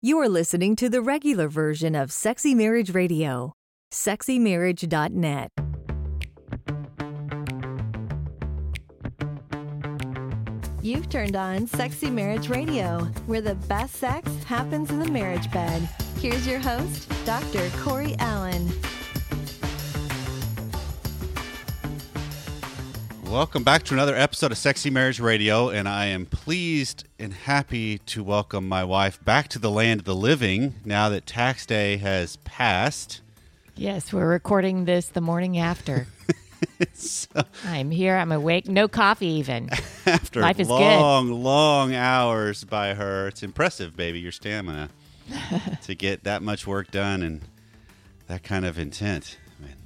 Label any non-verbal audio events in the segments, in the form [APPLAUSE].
You are listening to the regular version of Sexy Marriage Radio. SexyMarriage.net. You've turned on Sexy Marriage Radio, where the best sex happens in the marriage bed. Here's your host, Dr. Corey Allen. Welcome back to another episode of Sexy Marriage Radio, and I am pleased and happy to welcome my wife back to the land of the living now that tax day has passed. Yes, we're recording this the morning after. [LAUGHS] so, I'm here. I'm awake. No coffee, even. after Life is good. long, long hours by her, it's impressive, baby, your stamina [LAUGHS] to get that much work done and that kind of intent. Man,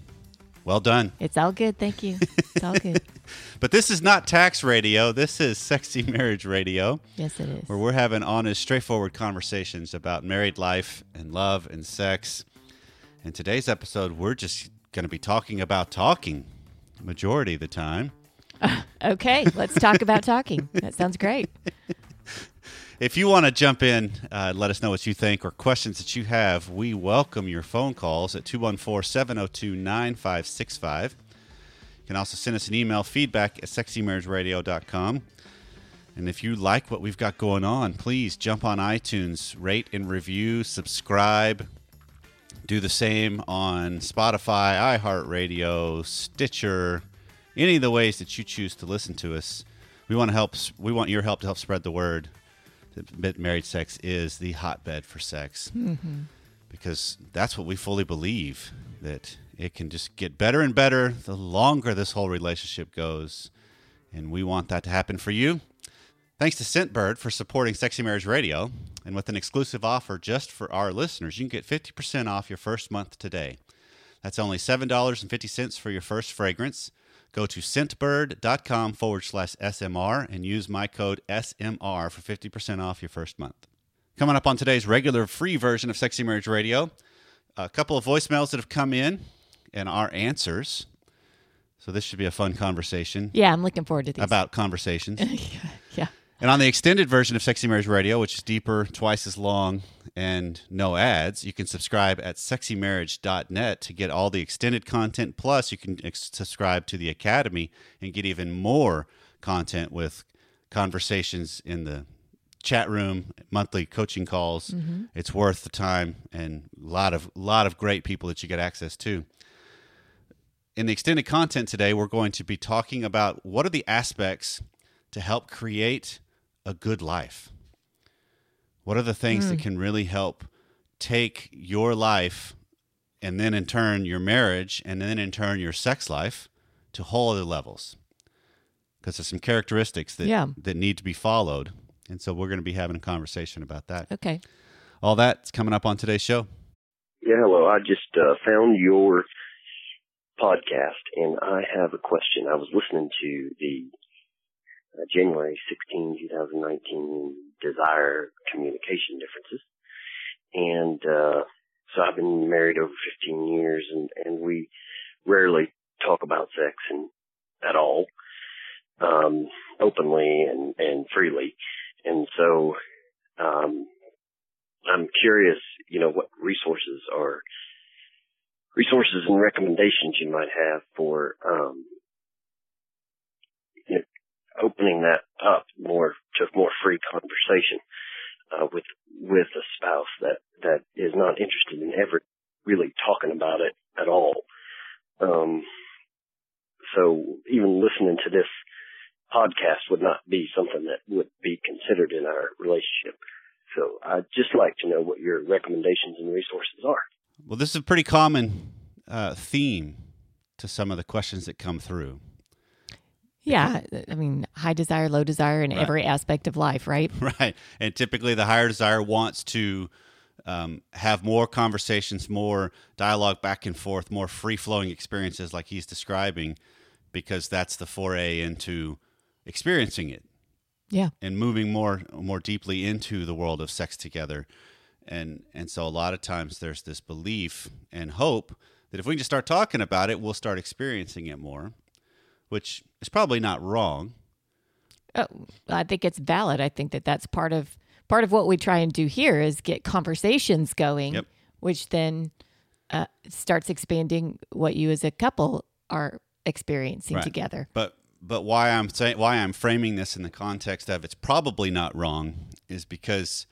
well done. It's all good. Thank you. It's all good. [LAUGHS] But this is not tax radio. This is Sexy [LAUGHS] Marriage Radio. Yes, it is. where we're having honest, straightforward conversations about married life and love and sex. In today's episode, we're just going to be talking about talking majority of the time. [LAUGHS] Okay, let's talk about talking. That sounds great. [LAUGHS] If you want to jump in, uh, let us know what you think or questions that you have. We welcome your phone calls at 214 702 9565. Can also send us an email feedback at sexymarriageradio.com. And if you like what we've got going on, please jump on iTunes, rate and review, subscribe. Do the same on Spotify, iHeartRadio, Stitcher, any of the ways that you choose to listen to us. We want to help. We want your help to help spread the word that married sex is the hotbed for sex, mm-hmm. because that's what we fully believe that it can just get better and better the longer this whole relationship goes, and we want that to happen for you. Thanks to Scentbird for supporting Sexy Marriage Radio. And with an exclusive offer just for our listeners, you can get 50% off your first month today. That's only $7.50 for your first fragrance. Go to scentbird.com forward slash SMR and use my code SMR for 50% off your first month. Coming up on today's regular free version of Sexy Marriage Radio, a couple of voicemails that have come in and our answers. So this should be a fun conversation Yeah, I'm looking forward to these. about conversations. [LAUGHS] yeah. And on the extended version of Sexy Marriage Radio, which is deeper, twice as long, and no ads, you can subscribe at sexymarriage.net to get all the extended content. Plus, you can ex- subscribe to the Academy and get even more content with conversations in the chat room, monthly coaching calls. Mm-hmm. It's worth the time and a lot of lot of great people that you get access to. In the extended content today, we're going to be talking about what are the aspects to help create a good life? What are the things that can really help take your life and then in turn your marriage and then in turn your sex life to whole other levels? Because there's some characteristics that Yeah. that need to be followed. And so we're going to be having a conversation about that. Okay. All that's coming up on today's show. Yeah, hello. I just uh, found your podcast and I have a question. I was listening to the uh, January 16, 2019 Desire Communication Differences. And uh, so I've been married over 15 years and, and we rarely talk about sex and at all, um, openly and, and freely. And so, um, I'm curious, you know, what resources or resources and recommendations you might have for um, you know, opening that up more to more free conversation uh, with with a spouse that that is not interested in ever really talking about it at all. Um, so even listening to this podcast would not be something that would be considered in our relationship. So I'd just like to know what your recommendations and resources are. Well, this is a pretty common uh, theme to some of the questions that come through. Yeah. I mean, high desire, low desire in Right. every aspect of life, right? [LAUGHS] Right. And typically the higher desire wants to um, have more conversations, more dialogue back and forth, more free flowing experiences like he's describing, because that's the foray into experiencing it Yeah. and moving more more deeply into the world of sex together. And and so a lot of times there's this belief and hope that if we can just start talking about it, we'll start experiencing it more, which is probably not wrong. Oh, I think it's valid. I think that that's part of part of what we try and do here is get conversations going, Yep. which then uh, starts expanding what you as a couple are experiencing Right. together. But but why I'm saying why I'm framing this in the context of it's probably not wrong is because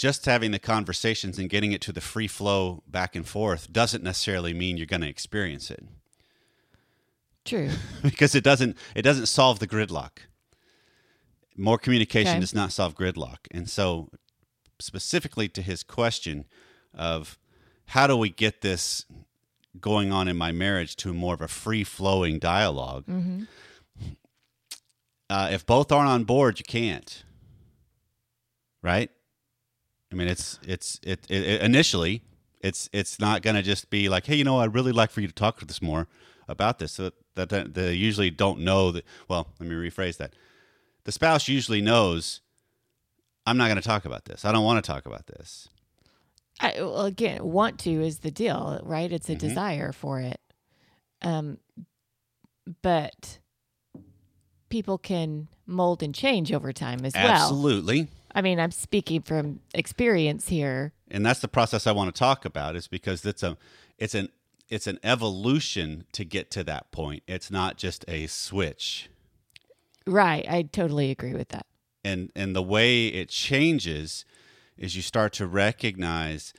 just having the conversations and getting it to the free flow back and forth doesn't necessarily mean you're going to experience it True. [LAUGHS] because it doesn't it doesn't solve the gridlock. More communication Okay. does not solve gridlock. And so specifically to his question of how do we get this going on in my marriage to more of a free flowing dialog hmm uh, if both aren't on board, you can't. Right? I mean, it's it's it, it, it initially it's it's not going to just be like, hey, you know, I'd really like for you to talk to this more about this. So that, that they usually don't know that. Well, let me rephrase that. The spouse usually knows I'm not going to talk about this. I don't want to talk about this. I, well, again, want to is the deal, right? It's a Mhm. desire for it. Um, but people can mold and change over time as well. Absolutely. I mean, I'm speaking from experience here. and that's the process I want to talk about is because it's a it's an it's an evolution to get to that point. It's not just a switch. Right. I totally agree with that. And and the way it changes is you start to recognize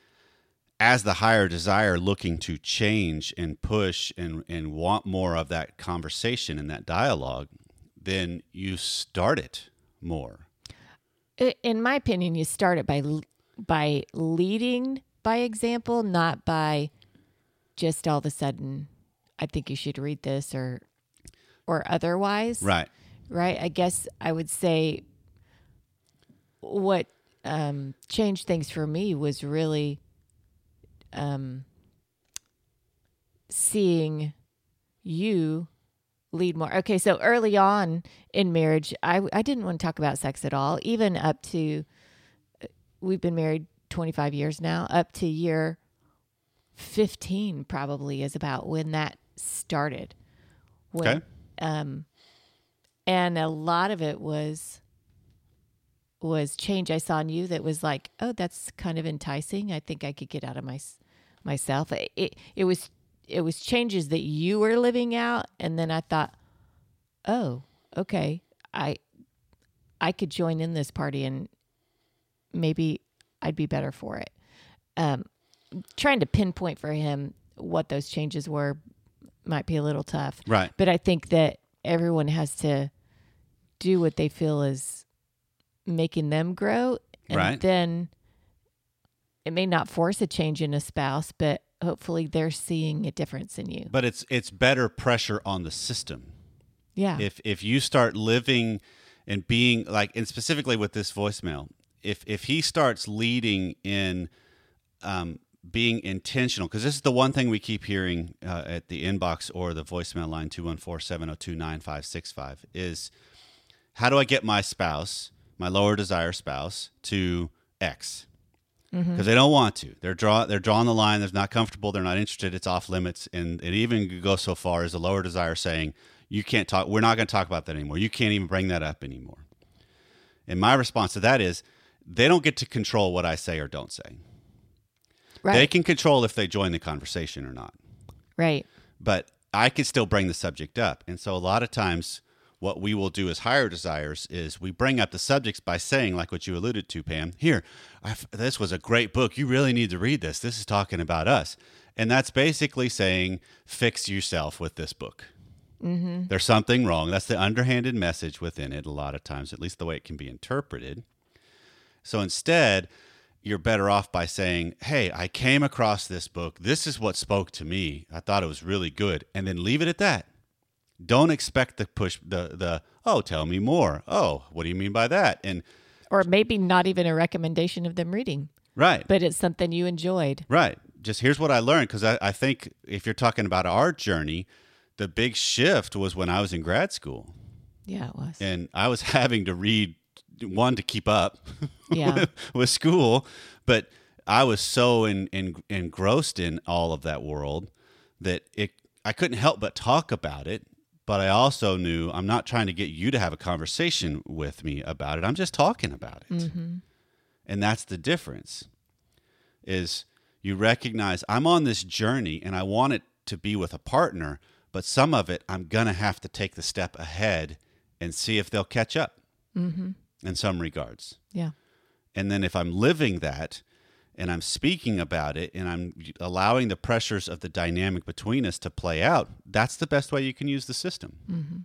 as the higher desire looking to change and push and and want more of that conversation and that dialogue, then you start it more. In my opinion, you start it by by leading by example, not by just all of a sudden, I think you should read this or or otherwise. Right. right? I guess I would say what um, changed things for me was really um, seeing you lead more. Okay, so early on in marriage, I, I didn't want to talk about sex at all, even up to, uh, we've been married 25 years now, up to year 15 probably is about when that started. When, Okay. um, and a lot of it was was change I saw in you that was like, oh, that's kind of enticing. I think I could get out of my myself. It, it it was it was changes that you were living out, and then I thought, oh, okay, I I could join in this party, and maybe I'd be better for it. Um, trying to pinpoint for him what those changes were might be a little tough. Right. But I think that everyone has to do what they feel is making them grow. And Right. then it may not force a change in a spouse, but hopefully they're seeing a difference in you. But it's it's better pressure on the system. yeah. if if you start living and being like and specifically with this voicemail if if he starts leading in um being intentional because this is the one thing we keep hearing uh, at the inbox or the voicemail line 214-702-9565 is how do i get my spouse my lower desire spouse to x Mm-hmm. because they don't want to. They're draw they're drawing the line. They're not comfortable. They're not interested. It's off limits, and it even goes so far as a lower desire saying, "You can't talk. We're not going to talk about that anymore. You can't even bring that up anymore." And my response to that is, they don't get to control what I say or don't say. right. They can control if they join the conversation or not, right. but I can still bring the subject up. And so a lot of times. What we will do as higher desires is we bring up the subjects by saying, like what you alluded to, Pam. Here, I f this was a great book. You really need to read this. This is talking about us, and that's basically saying, fix yourself with this book. Mm-hmm. There's something wrong. That's the underhanded message within it. A lot of times, at least the way it can be interpreted. So instead, you're better off by saying, Hey, I came across this book. This is what spoke to me. I thought it was really good. And then leave it at that. Don't expect the push the the oh, tell me more. Oh, what do you mean by that? And Or maybe not even a recommendation of them reading, right. but it's something you enjoyed. Right. Just here's what I learned because I, I think if you're talking about our journey, the big shift was when I was in grad school. Yeah, it was. and I was [LAUGHS] having to read one to keep up [LAUGHS] Yeah. with school, but I was so in, in, engrossed in all of that world that it I couldn't help but talk about it. But I also knew I'm not trying to get you to have a conversation with me about it. I'm just talking about it. Mm-hmm. And that's the difference. Is you recognize I'm on this journey and I want it to be with a partner, but some of it I'm going to have to take the step ahead and see if they'll catch up Mm-hmm. in some regards. Yeah. And then if I'm living that and I'm speaking about it and I'm allowing the pressures of the dynamic between us to play out, that's the best way you can use the system. Mm-hmm.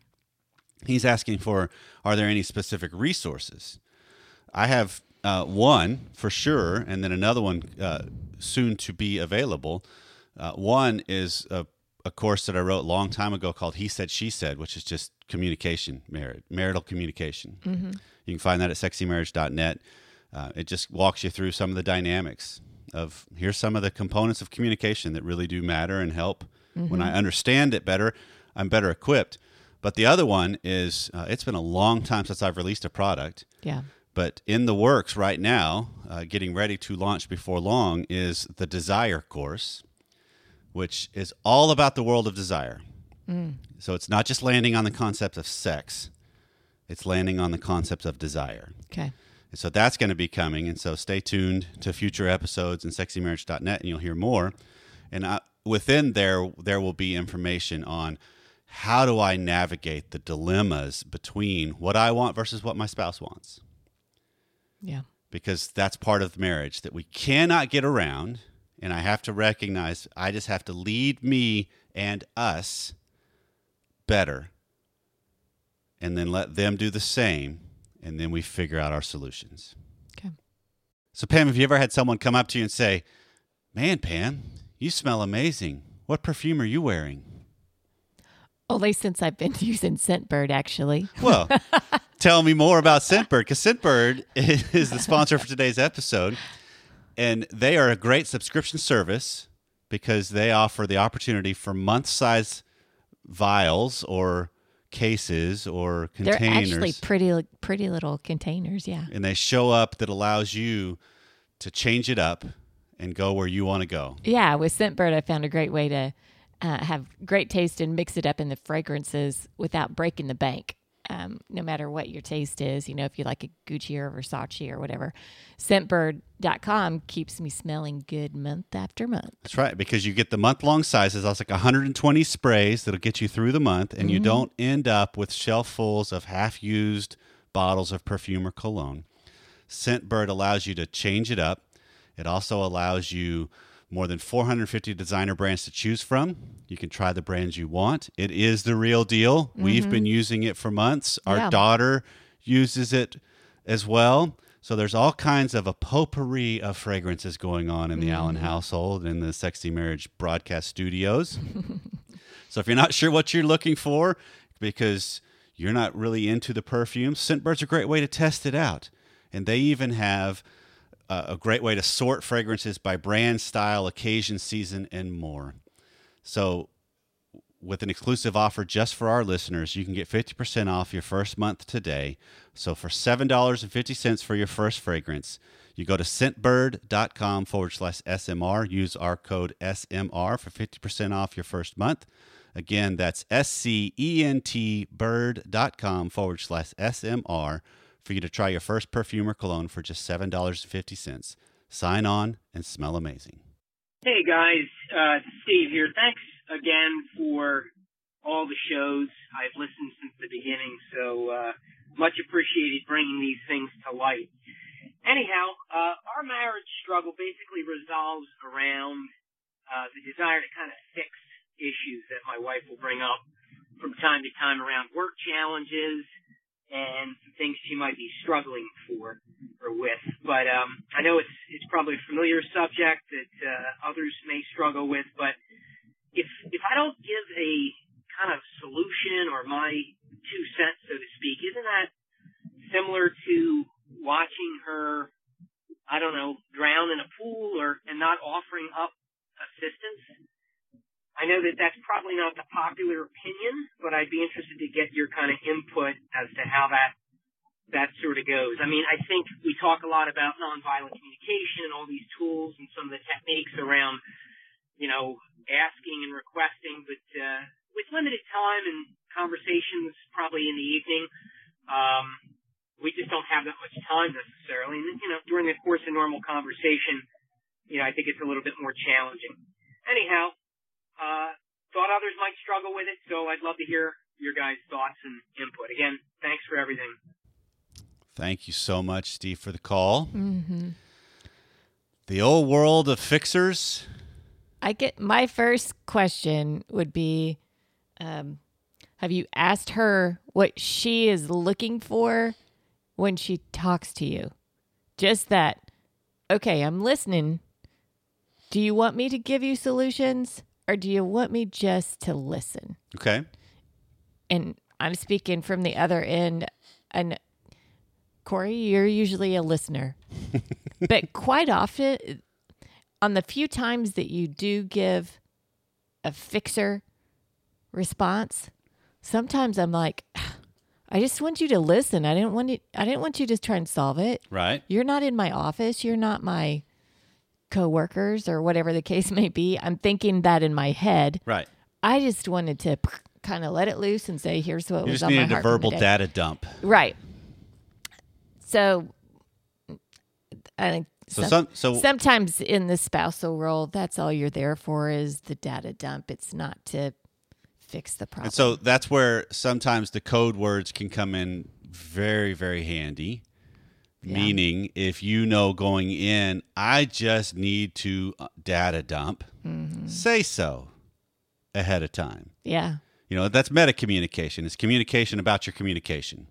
He's asking for are there any specific resources? I have uh, one for sure, and then another one uh, soon to be available. Uh, one is a, a course that I wrote a long time ago called He Said, She Said, which is just communication, marital communication. Mm-hmm. You can find that at sexymarriage.net. Uh, it just walks you through some of the dynamics of here's some of the components of communication that really do matter and help. When I understand it better, I'm better equipped. But the other one is uh, it's been a long time since I've released a product, Yeah. but in the works right now, uh, getting ready to launch before long, is the Desire course, which is all about the world of desire. So it's not just landing on the concept of sex, it's landing on the concept of desire. Okay. And so that's going to be coming. And so stay tuned to future episodes in sexymarriage.net and you'll hear more. And I, within there, there will be information on how do I navigate the dilemmas between what I want versus what my spouse wants. Yeah. Because that's part of marriage that we cannot get around. And I have to recognize I just have to lead me and us better and then let them do the same. And then we figure out our solutions. Okay. So, Pam, have you ever had someone come up to you and say, Man, Pam, you smell amazing. What perfume are you wearing? Oh, Only since I've been [LAUGHS] using Scentbird, actually. Well, [LAUGHS] tell me more about Scentbird because Scentbird [LAUGHS] is the sponsor for today's episode. And they are a great subscription service because they offer the opportunity for month size vials or cases or containers. They're actually pretty, pretty little containers. Yeah. and they show up that allows you to change it up and go where you want to go. Yeah. With Scentbird, I found a great way to uh, have great taste and mix it up in the fragrances without breaking the bank. Um, no matter what your taste is, you know, if you like a Gucci or Versace or whatever, Scentbird.com keeps me smelling good month after month. That's right, because you get the month long sizes. That's like 120 sprays that'll get you through the month, and you don't end up with shelf fulls of half used bottles of perfume or cologne. Scentbird allows you to change it up. It also allows you more than 450 designer brands to choose from. You can try the brands you want. It is the real deal. We've been mm-hmm. using it for months. Our Yeah. daughter uses it as well. So there's all kinds of a potpourri of fragrances going on in the Allen mm-hmm. household in the Sexy Marriage broadcast studios. [LAUGHS] so if you're not sure what you're looking for because you're not really into the perfume, Scentbird's a great way to test it out. And they even have uh, a great way to sort fragrances by brand, style, occasion, season, and more. So with an exclusive offer just for our listeners, you can get 50% off your first month today. So for $7.50 for your first fragrance, you go to scentbird.com forward slash SMR. Use our code SMR for 50% off your first month. Again, that's S C E N T bird.com forward slash SMR for you to try your first perfume or cologne for just $7.50. Sign on and smell amazing. Hey guys, uh, Steve here. Thanks again for all the shows. I've listened since the beginning, so uh, much appreciated bringing these things to light. Anyhow, uh, our marriage struggle basically resolves around uh, the desire to kind of fix issues that my wife will bring up from time to time around work challenges and some things she might be struggling for or with. But um, I know it's it's probably a familiar subject that uh, others may struggle with. But if if I don't give a kind of solution or my two cents, so to speak, isn't that similar to watching her? I don't know, drown in a pool or and not offering up assistance. I know that that's probably not the popular opinion, but I'd be interested to get your kind of input as to how that that sort of goes. I mean, I think we talk a lot about nonviolent communication and all these tools and some of the techniques around, you know, asking and requesting, but uh, with limited time and conversations, probably in the evening, um, we just don't have that much time necessarily. And you know, during the course of normal conversation, you know, I think it's a little bit more challenging. Anyhow, uh, thought others might struggle with it, so I'd love to hear your guys' thoughts and input. Again, thanks for everything. Thank you so much, Steve, for the call. Mm-hmm. The old world of fixers. I get my first question would be um, Have you asked her what she is looking for when she talks to you? Just that, okay, I'm listening. Do you want me to give you solutions or do you want me just to listen? Okay. And I'm speaking from the other end. And Corey, you're usually a listener, [LAUGHS] but quite often, on the few times that you do give a fixer response, sometimes I'm like, [SIGHS] I just want you to listen. I didn't want you. I didn't want you to try and solve it. Right. You're not in my office. You're not my coworkers or whatever the case may be. I'm thinking that in my head. Right. I just wanted to kind of let it loose and say, "Here's what You was just on my needed a heart." from verbal today. data dump. Right. So I think So some- some so sometimes in the spousal role, that's all you're there for is the data dump. It's not to fix the problem. and so that's where sometimes the code words can come in very very handy. Yeah. Meaning, if you know going in, I just need to uh, data dump, Mm-hmm. say so ahead of time. yeah. You know, that's meta communication. It's communication about your communication.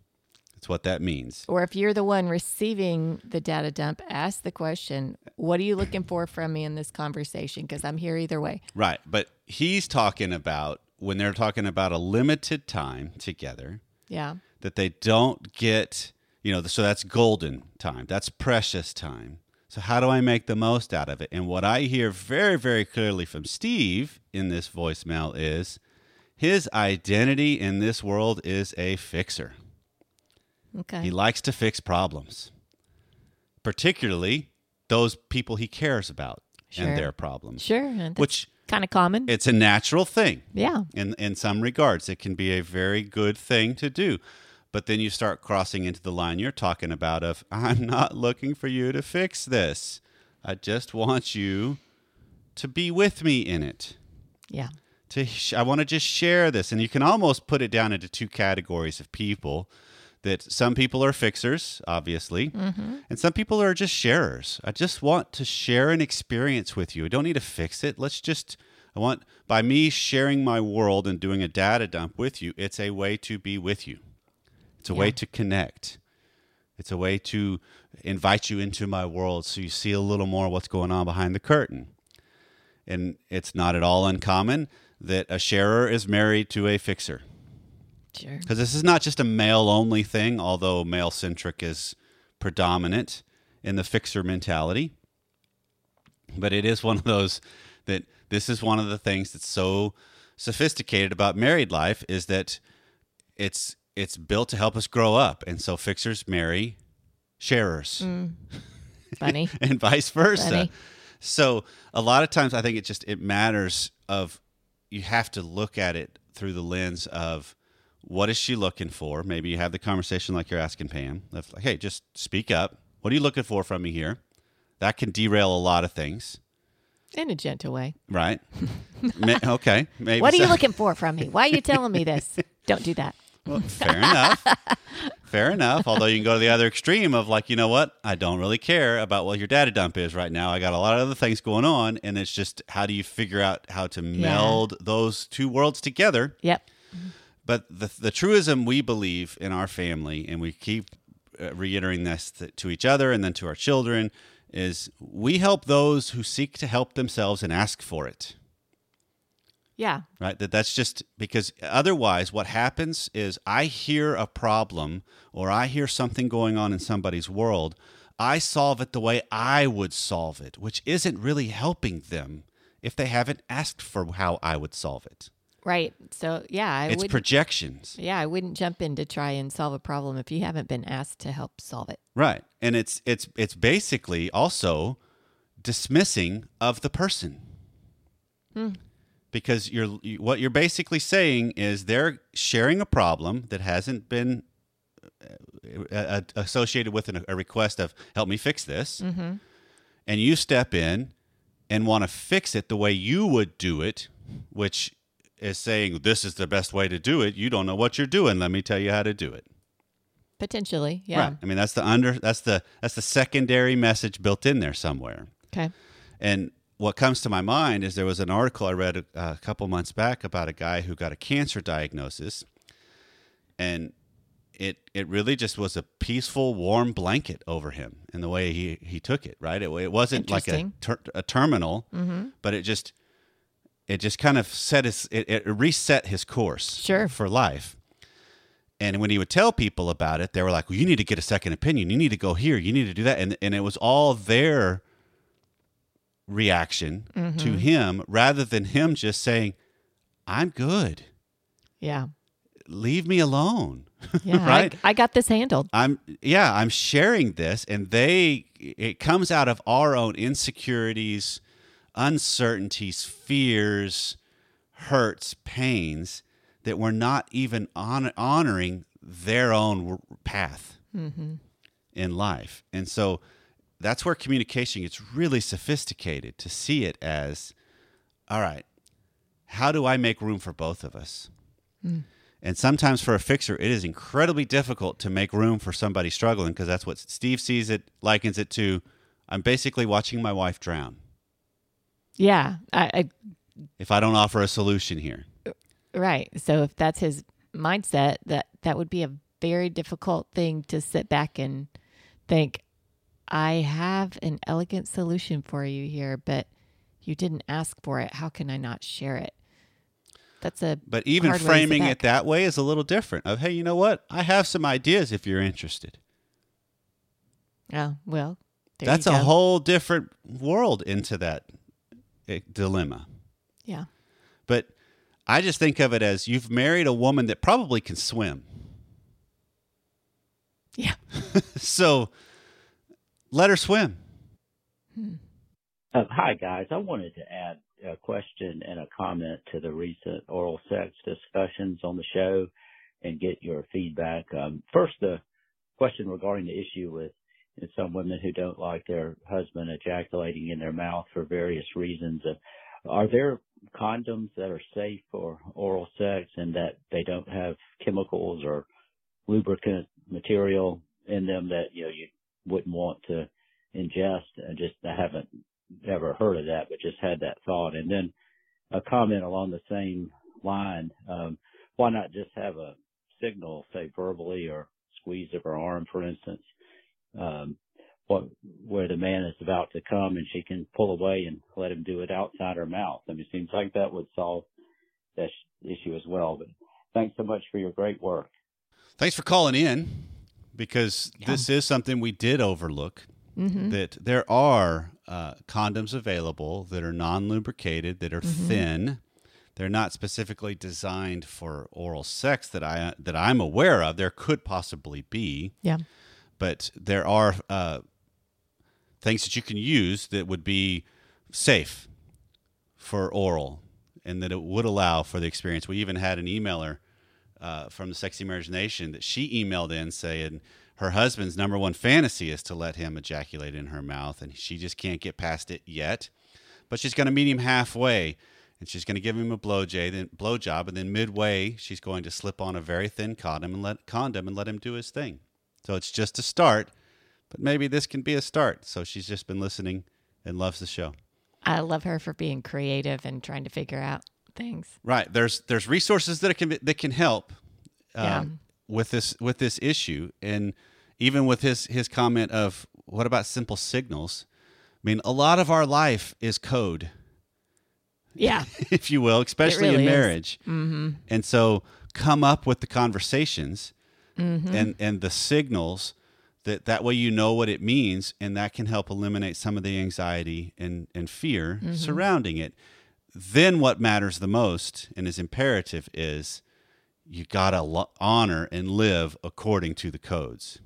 That's what that means. Or if you're the one receiving the data dump, ask the question, what are you looking for from me in this conversation? Because I'm here either way. Right. But he's talking about when they're talking about a limited time together, Yeah. that they don't get, you know, so that's golden time. That's precious time. So how do I make the most out of it? And what I hear very, very clearly from Steve in this voicemail is his identity in this world is a fixer. Okay. He likes to fix problems, particularly those people he cares about Sure. and their problems. sure. and Which kind of common. it's a natural thing yeah. in in some regards. It can be a very good thing to do. But then you start crossing into the line you're talking about of [LAUGHS] I'm not looking for you to fix this. I just want you to be with me in it. Yeah. To sh- I want to just share this and you can almost put it down into two categories of people that some people are fixers, obviously, mm-hmm. and some people are just sharers. I just want to share an experience with you. I don't need to fix it. Let's just, I want, by me sharing my world and doing a data dump with you, it's a way to be with you. It's a way to connect. It's a way to invite you into my world so you see a little more what's going on behind the curtain. And it's not at all uncommon that a sharer is married to a fixer Sure. because this is not just a male only thing, although male centric is predominant in the fixer mentality. But it is one of those that this is one of the things that's so sophisticated about married life is that it's it's built to help us grow up, and so fixers marry sharers mm. [LAUGHS] Funny. and vice versa. Funny. So a lot of times I think it just it matters of you have to look at it through the lens of what is she looking for? Maybe you have the conversation like you're asking Pam. Like, hey, just speak up. What are you looking for from me here? That can derail a lot of things, In a gentle way. right? [LAUGHS] Okay, maybe. What are you looking for from me? Why are you telling me this? [LAUGHS] Don't do that. Well, fair enough. Fair enough. Although you can go to the other extreme of like, you know what? I don't really care about what your data dump is right now. I got a lot of other things going on, and it's just how do you figure out how to meld those two worlds together? Yep. But the the truism we believe in our family, and we keep uh, reiterating this to each other and then to our children, is we help those who seek to help themselves and ask for it Yeah. right? That that's just because otherwise what happens is i hear a problem or i hear something going on in somebody's world. I solve it the way i would solve it which isn't really helping them if they haven't asked for how i would solve it. Right. So yeah, I it's projections. Yeah, I wouldn't jump in to try and solve a problem if you haven't been asked to help solve it. right. And it's it's it's basically also dismissing of the person hmm. Because you're what you're basically saying is they're sharing a problem that hasn't been uh, uh, associated with a request of help me fix this, and you step in and want to fix it the way you would do it, which is saying this is the best way to do it. You don't know what you're doing. Let me tell you how to do it. Potentially, yeah. Right. I mean, that's the under that's the that's the secondary message built in there somewhere. Okay. And what comes to my mind is there was an article I read a, a couple months back about a guy who got a cancer diagnosis, and it it really just was a peaceful, warm blanket over him in the way he he took it. Right. It, it wasn't like a ter- a terminal, mm-hmm. but it just it just kind of set his it, it reset his course Sure. for life. And when he would tell people about it, they were like, "Well, you need to get a second opinion. You need to go here. You need to do that." And and it was all their reaction to mm-hmm. him rather than him just saying, "I'm good. Yeah. Leave me alone." [LAUGHS] Yeah. right? I, I got this handled. I'm yeah, I'm sharing this and they it comes out of our own insecurities, uncertainties, fears, hurts, pains that we're not even hon- honoring their own path mm-hmm. in life. And so that's where communication gets really sophisticated to see it as all right, how do I make room for both of us? Hmm. And sometimes for a fixer, it is incredibly difficult to make room for somebody struggling because that's what Steve sees it, likens it to. I'm basically watching my wife drown Yeah. I, I if I don't offer a solution here. Uh, right. So if that's his mindset, that that would be a very difficult thing to sit back and think, I have an elegant solution for you here, but you didn't ask for it. How can I not share it? That's a But even hard way to framing it that way is a little different. Of hey, you know what? I have some ideas if you're interested. Oh well, That's a whole different world into that eh, dilemma. yeah. But I just think of it as you've married a woman that probably can swim. Yeah. [LAUGHS] So let her swim. Uh, hi, guys. I wanted to add a question and a comment to the recent oral sex discussions on the show and get your feedback. Um, first, the question regarding the issue with you know, some women who don't like their husband ejaculating in their mouth for various reasons. Uh, are there condoms that are safe for oral sex and that they don't have chemicals or lubricant material in them that you know you wouldn't want to ingest? I just I haven't ever heard of that, but just had that thought. And then a comment along the same line. Um, why not just have a signal, say verbally or squeeze of her arm, for instance, um, what, where the man is about to come and she can pull away and let him do it outside her mouth. I mean, it seems like that would solve that issue as well. But thanks so much for your great work. Thanks for calling in because this is something we did overlook. Mm-hmm. That there are uh, condoms available that are non lubricated, that are Mm-hmm. thin. They're not specifically designed for oral sex that I that I'm aware of. There could possibly be, Yeah. but there are uh, things that you can use that would be safe for oral and that it would allow for the experience. We even had an emailer uh, from the Sexy Marriage Nation that she emailed in saying her husband's number one fantasy is to let him ejaculate in her mouth, and she just can't get past it yet. But she's going to meet him halfway, and she's going to give him a blowjob, then blowjob, and then midway she's going to slip on a very thin condom and let condom and let him do his thing. So it's just a start, but maybe this can be a start. So she's just been listening and loves the show. I love her for being creative and trying to figure out things. Right. There's there's resources that can that can help um, Yeah. with this with this issue, and even with his his comment of what about simple signals? I mean, a lot of our life is code, Yeah. [LAUGHS] if you will, especially really in marriage. Mm-hmm. And so, come up with the conversations Mm-hmm. and and the signals that that way you know what it means, and that can help eliminate some of the anxiety and and fear Mm-hmm. surrounding it. Then, what matters the most and is imperative is you gotta lo- honor and live according to the codes.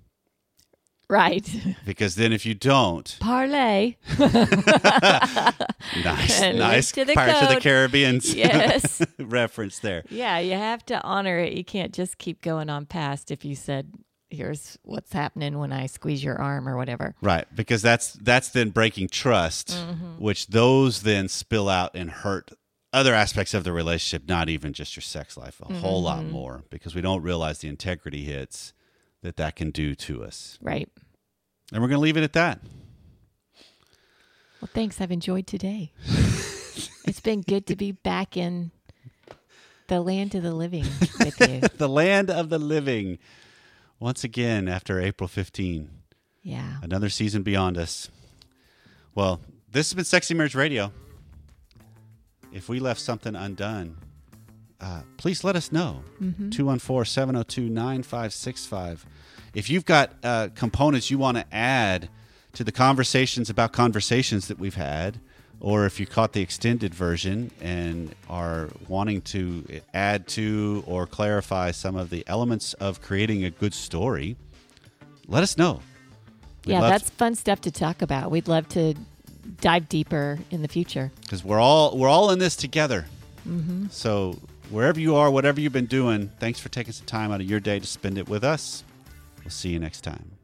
right. [LAUGHS] Because then, if you don't, [LAUGHS] Parlay. [LAUGHS] nice, nice to the Pirates of the code. Caribbean Yes. reference there. Yeah, you have to honor it. You can't just keep going on past if you said here's what's happening when I squeeze your arm or whatever. Right, because that's that's then breaking trust, Mm-hmm. which those then spill out and hurt other aspects of the relationship, not even just your sex life, a whole lot Mm-hmm. more because we don't realize the integrity hits that that can do to us. Right. And we're going to leave it at that. Well, thanks. I've enjoyed today. [LAUGHS] it's been good to be back in the land of the living with you. [LAUGHS] the land of the living. Once again, after April 15, Yeah. another season beyond us. Well, this has been Sexy Marriage Radio. If we left something undone, uh, please let us know. 214 702 9565. If you've got uh, components you want to add to the conversations about conversations that we've had, or if you caught the extended version and are wanting to add to or clarify some of the elements of creating a good story, let us know. We'd yeah, that's fun stuff to talk about. We'd love to dive deeper in the future. because we're all we're all in this together. Mm-hmm. So wherever you are, whatever you've been doing, thanks for taking some time out of your day to spend it with us. We'll see you next time.